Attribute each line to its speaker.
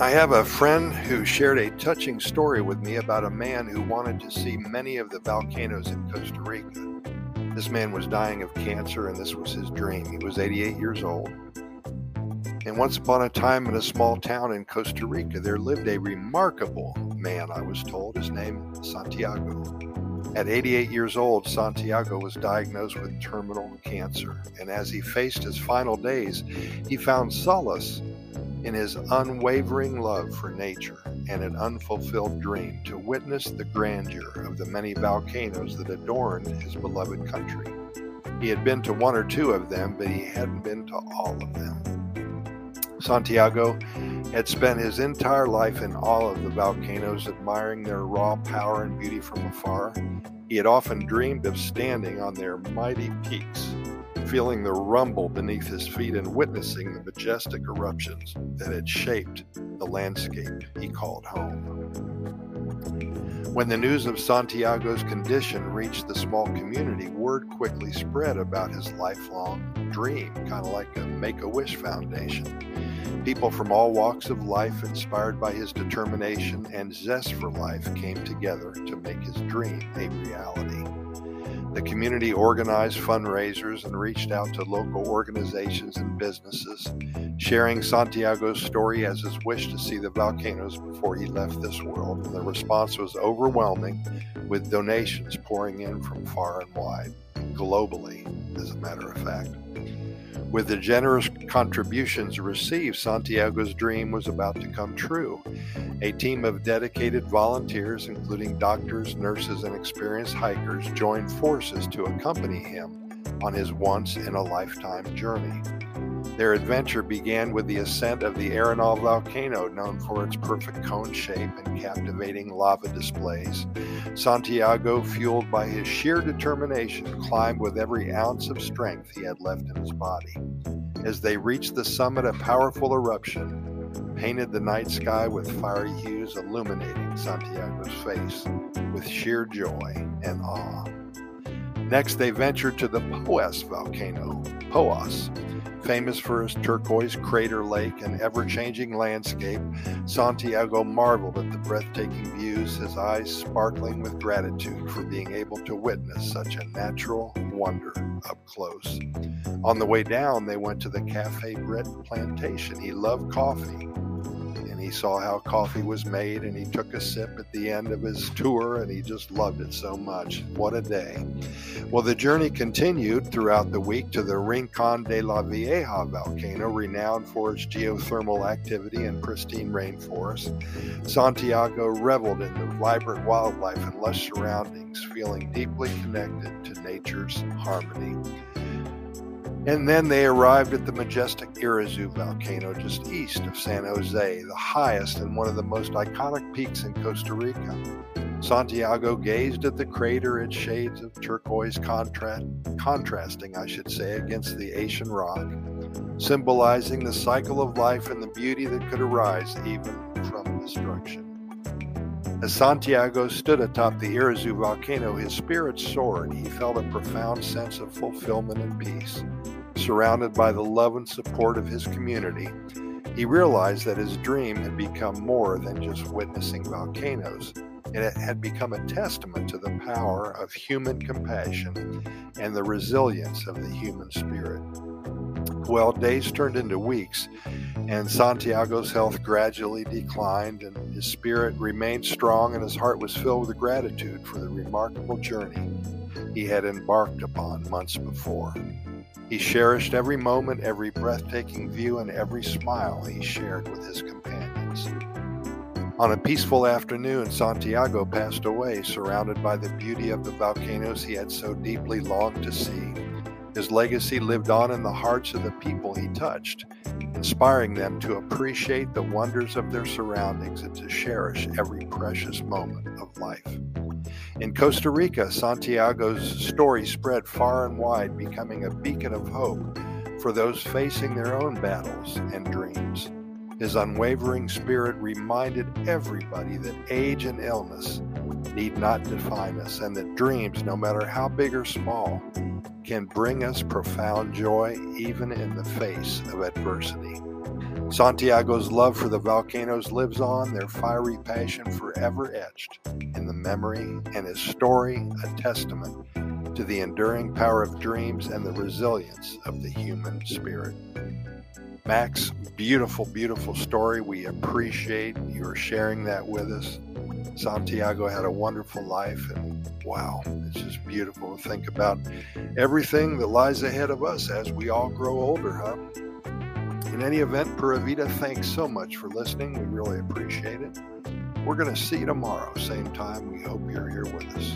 Speaker 1: I have a friend who shared a touching story with me about a man who wanted to see many of the volcanoes in Costa Rica. This man was dying of cancer, and this was his dream. He was 88 years old. And once upon a time, in a small town in Costa Rica, there lived a remarkable man, I was told. His name Santiago. At 88 years old, Santiago was diagnosed with terminal cancer, and as he faced his final days, he found solace in his unwavering love for nature and an unfulfilled dream to witness the grandeur of the many volcanoes that adorned his beloved country. He had been to one or two of them, but he hadn't been to all of them. Santiago had spent his entire life in awe of the volcanoes, admiring their raw power and beauty from afar. He had often dreamed of standing on their mighty peaks feeling the rumble beneath his feet and witnessing the majestic eruptions that had shaped the landscape he called home. When the news of Santiago's condition reached the small community, word quickly spread about his lifelong dream, kind of like a Make a Wish Foundation. People from all walks of life, inspired by his determination and zest for life, came together to make his dream a reality. The community organized fundraisers and reached out to local organizations and businesses, sharing Santiago's story as his wish to see the volcanoes before he left this world. And the response was overwhelming, with donations pouring in from far and wide, globally, as a matter of fact. With the generous contributions received, Santiago's dream was about to come true. A team of dedicated volunteers, including doctors, nurses, and experienced hikers, joined forces to accompany him on his once in a lifetime journey. Their adventure began with the ascent of the Arenal volcano, known for its perfect cone shape and captivating lava displays. Santiago, fueled by his sheer determination, climbed with every ounce of strength he had left in his body. As they reached the summit, a powerful eruption painted the night sky with fiery hues, illuminating Santiago's face with sheer joy and awe. Next, they ventured to the Poas volcano, Poas, Famous for its turquoise crater lake and ever changing landscape, Santiago marveled at the breathtaking views, his eyes sparkling with gratitude for being able to witness such a natural wonder up close. On the way down, they went to the Cafe Britt plantation. He loved coffee he saw how coffee was made and he took a sip at the end of his tour and he just loved it so much. What a day. Well, the journey continued throughout the week to the Rincon de la Vieja volcano, renowned for its geothermal activity and pristine rainforest. Santiago reveled in the vibrant wildlife and lush surroundings, feeling deeply connected to nature's harmony. And then they arrived at the majestic Irazu volcano just east of San Jose, the highest and one of the most iconic peaks in Costa Rica. Santiago gazed at the crater, its shades of turquoise contrast, contrasting, I should say, against the Asian rock, symbolizing the cycle of life and the beauty that could arise even from destruction. As Santiago stood atop the Irazu volcano, his spirit soared. He felt a profound sense of fulfillment and peace surrounded by the love and support of his community, he realized that his dream had become more than just witnessing volcanoes. And it had become a testament to the power of human compassion and the resilience of the human spirit. Well, days turned into weeks, and Santiago's health gradually declined, and his spirit remained strong, and his heart was filled with gratitude for the remarkable journey he had embarked upon months before. He cherished every moment, every breathtaking view, and every smile he shared with his companions. On a peaceful afternoon, Santiago passed away, surrounded by the beauty of the volcanoes he had so deeply longed to see. His legacy lived on in the hearts of the people he touched, inspiring them to appreciate the wonders of their surroundings and to cherish every precious moment of life. In Costa Rica, Santiago's story spread far and wide, becoming a beacon of hope for those facing their own battles and dreams. His unwavering spirit reminded everybody that age and illness need not define us, and that dreams, no matter how big or small, can bring us profound joy even in the face of adversity. Santiago's love for the volcanoes lives on, their fiery passion forever etched in the memory, and his story a testament to the enduring power of dreams and the resilience of the human spirit. Max, beautiful, beautiful story. We appreciate your sharing that with us. Santiago had a wonderful life, and wow, it's just beautiful to think about everything that lies ahead of us as we all grow older, huh? In any event, Pura Vida, thanks so much for listening. We really appreciate it. We're going to see you tomorrow, same time. We hope you're here with us.